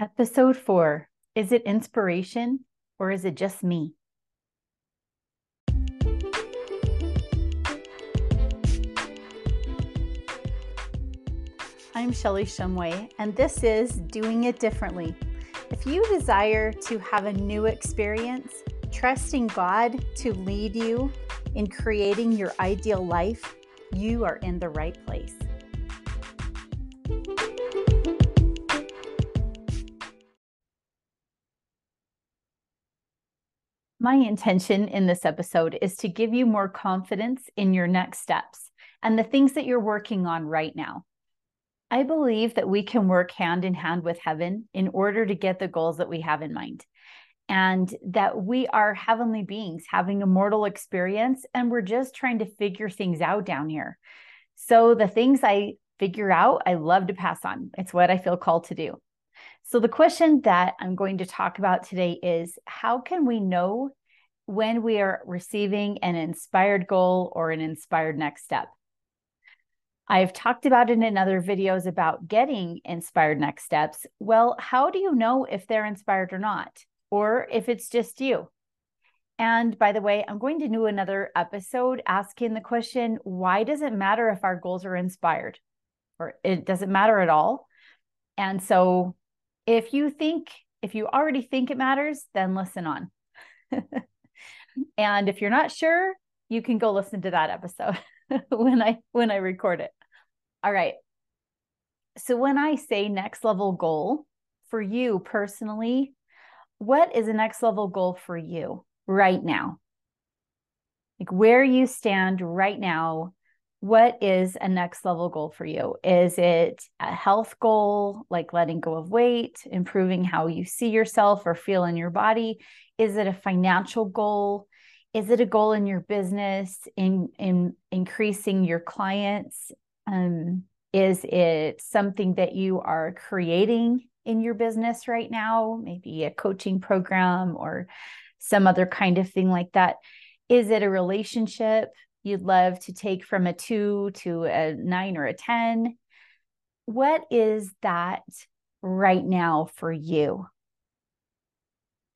Episode four Is it inspiration or is it just me? I'm Shelly Shumway, and this is Doing It Differently. If you desire to have a new experience, trusting God to lead you in creating your ideal life, you are in the right place. My intention in this episode is to give you more confidence in your next steps and the things that you're working on right now. I believe that we can work hand in hand with heaven in order to get the goals that we have in mind. And that we are heavenly beings having a mortal experience, and we're just trying to figure things out down here. So, the things I figure out, I love to pass on. It's what I feel called to do. So, the question that I'm going to talk about today is how can we know when we are receiving an inspired goal or an inspired next step? I've talked about it in other videos about getting inspired next steps. Well, how do you know if they're inspired or not, or if it's just you? And by the way, I'm going to do another episode asking the question why does it matter if our goals are inspired? Or it doesn't matter at all. And so if you think, if you already think it matters, then listen on. and if you're not sure, you can go listen to that episode when I when I record it. All right. So when I say next level goal for you personally, what is a next level goal for you right now? Like where you stand right now what is a next level goal for you? Is it a health goal, like letting go of weight, improving how you see yourself or feel in your body? Is it a financial goal? Is it a goal in your business in in increasing your clients? Um, is it something that you are creating in your business right now? Maybe a coaching program or some other kind of thing like that. Is it a relationship? You'd love to take from a two to a nine or a 10. What is that right now for you?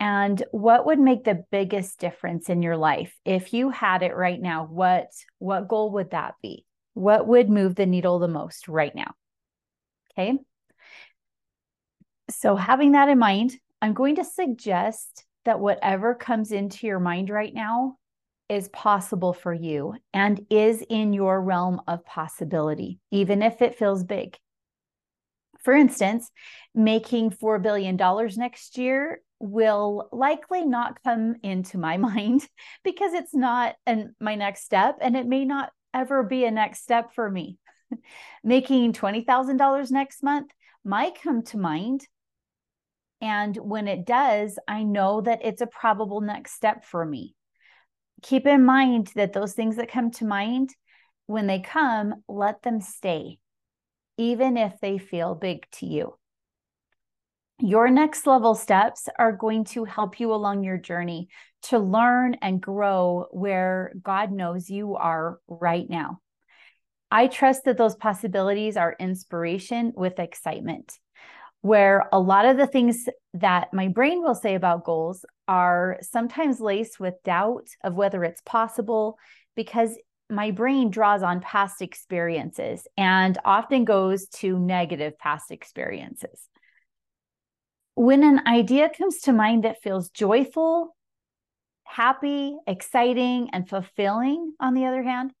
And what would make the biggest difference in your life? If you had it right now, what what goal would that be? What would move the needle the most right now? Okay? So having that in mind, I'm going to suggest that whatever comes into your mind right now is possible for you and is in your realm of possibility, even if it feels big. For instance, making $4 billion next year will likely not come into my mind because it's not an, my next step and it may not ever be a next step for me. making $20,000 next month might come to mind. And when it does, I know that it's a probable next step for me keep in mind that those things that come to mind, when they come, let them stay, even if they feel big to you. Your next level steps are going to help you along your journey to learn and grow where God knows you are right now. I trust that those possibilities are inspiration with excitement where a lot of the things that my brain will say about goals are sometimes laced with doubt of whether it's possible because my brain draws on past experiences and often goes to negative past experiences. When an idea comes to mind that feels joyful, happy, exciting, and fulfilling, on the other hand,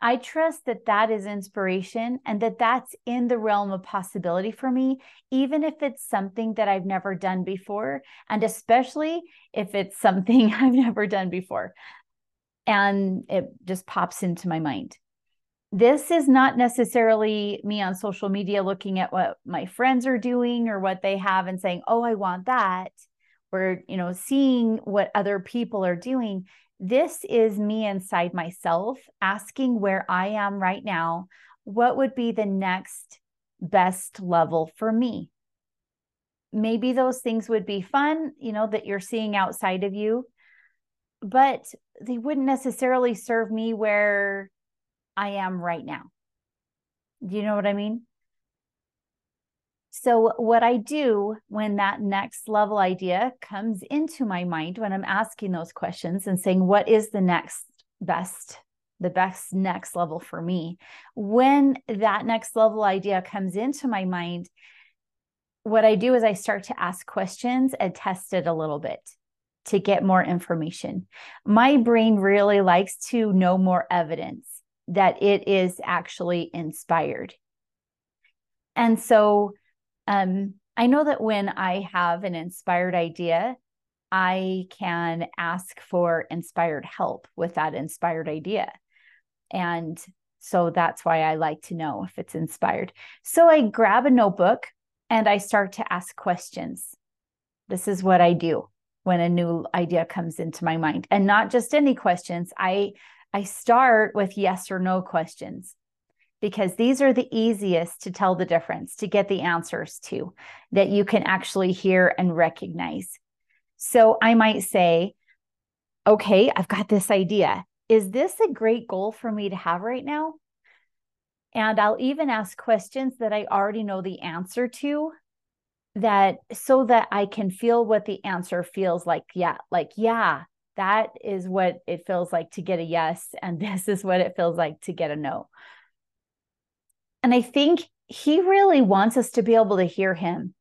I trust that that is inspiration and that that's in the realm of possibility for me, even if it's something that I've never done before, and especially if it's something I've never done before. And it just pops into my mind. This is not necessarily me on social media looking at what my friends are doing or what they have and saying, oh, I want that. Or, you know, seeing what other people are doing this is me inside myself asking where I am right now. What would be the next best level for me? Maybe those things would be fun, you know, that you're seeing outside of you, but they wouldn't necessarily serve me where I am right now. Do you know what I mean? So, what I do when that next level idea comes into my mind, when I'm asking those questions and saying, What is the next best, the best next level for me? When that next level idea comes into my mind, what I do is I start to ask questions and test it a little bit to get more information. My brain really likes to know more evidence that it is actually inspired. And so um, I know that when I have an inspired idea, I can ask for inspired help with that inspired idea. And so that's why I like to know if it's inspired. So I grab a notebook and I start to ask questions. This is what I do when a new idea comes into my mind and not just any questions. I I start with yes or no questions because these are the easiest to tell the difference, to get the answers to that you can actually hear and recognize. So I might say, okay, I've got this idea. Is this a great goal for me to have right now? And I'll even ask questions that I already know the answer to that so that I can feel what the answer feels like. Yeah, like, yeah, that is what it feels like to get a yes. And this is what it feels like to get a no. And I think he really wants us to be able to hear him.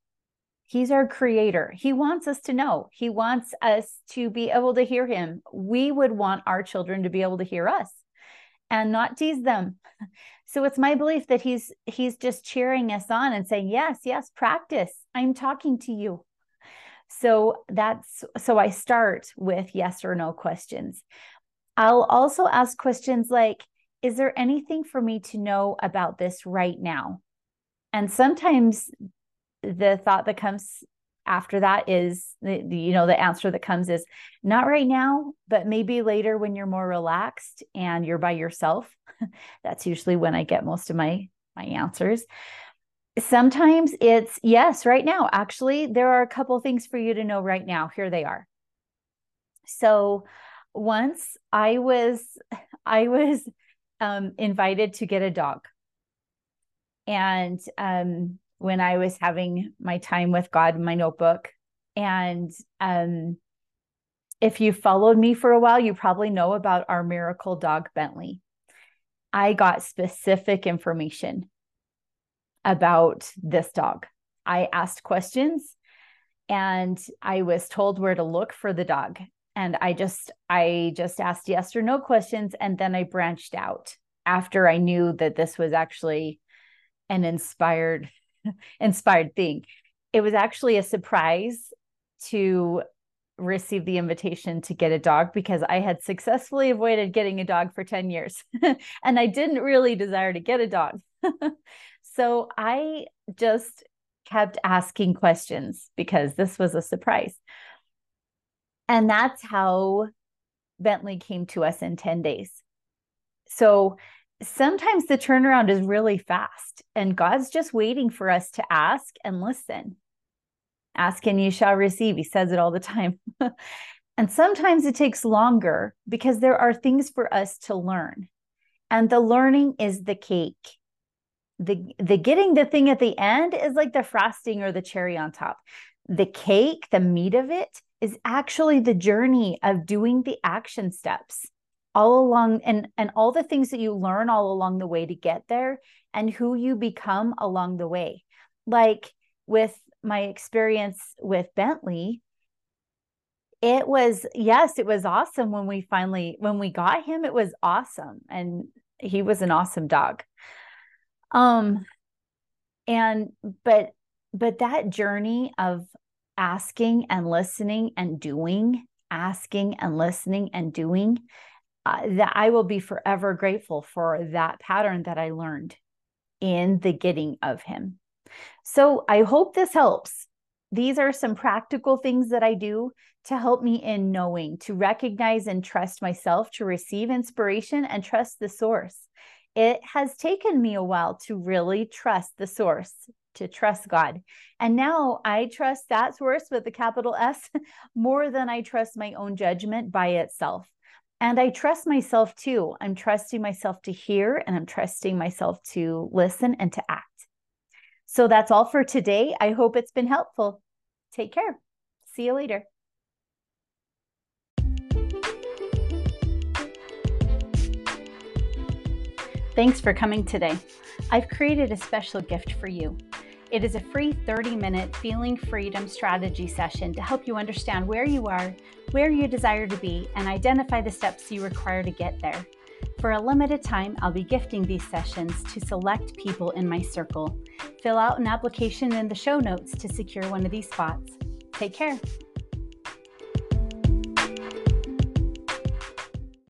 He's our creator. He wants us to know. He wants us to be able to hear him. We would want our children to be able to hear us and not tease them. So it's my belief that he's he's just cheering us on and saying, "Yes, yes, practice. I'm talking to you." So that's so I start with yes or no questions. I'll also ask questions like, is there anything for me to know about this right now? And sometimes the thought that comes after that is the, the, you know the answer that comes is not right now but maybe later when you're more relaxed and you're by yourself. That's usually when i get most of my my answers. Sometimes it's yes right now. Actually there are a couple things for you to know right now. Here they are. So once i was i was um, invited to get a dog. And um, when I was having my time with God in my notebook, and um, if you followed me for a while, you probably know about our miracle dog, Bentley. I got specific information about this dog. I asked questions and I was told where to look for the dog and i just i just asked yes or no questions and then i branched out after i knew that this was actually an inspired inspired thing. It was actually a surprise to receive the invitation to get a dog because i had successfully avoided getting a dog for 10 years and i didn't really desire to get a dog. So i just kept asking questions because this was a surprise and that's how Bentley came to us in 10 days. So sometimes the turnaround is really fast, and God's just waiting for us to ask and listen. Ask and you shall receive. He says it all the time. and sometimes it takes longer because there are things for us to learn. And the learning is the cake. The, the getting the thing at the end is like the frosting or the cherry on top. The cake, the meat of it, is actually the journey of doing the action steps all along and and all the things that you learn all along the way to get there and who you become along the way. Like with my experience with bentley it was yes it was awesome when we finally when we got him it was awesome and he was an awesome dog. Um and but but that journey of asking and listening and doing, asking and listening and doing, uh, that I will be forever grateful for that pattern that I learned in the getting of Him. So I hope this helps. These are some practical things that I do to help me in knowing, to recognize and trust myself, to receive inspiration and trust the source. It has taken me a while to really trust the source, to trust God. And now I trust that source with a capital S more than I trust my own judgment by itself. And I trust myself too. I'm trusting myself to hear and I'm trusting myself to listen and to act. So that's all for today. I hope it's been helpful. Take care. See you later. Thanks for coming today. I've created a special gift for you. It is a free 30 minute feeling freedom strategy session to help you understand where you are, where you desire to be, and identify the steps you require to get there. For a limited time, I'll be gifting these sessions to select people in my circle. Fill out an application in the show notes to secure one of these spots. Take care.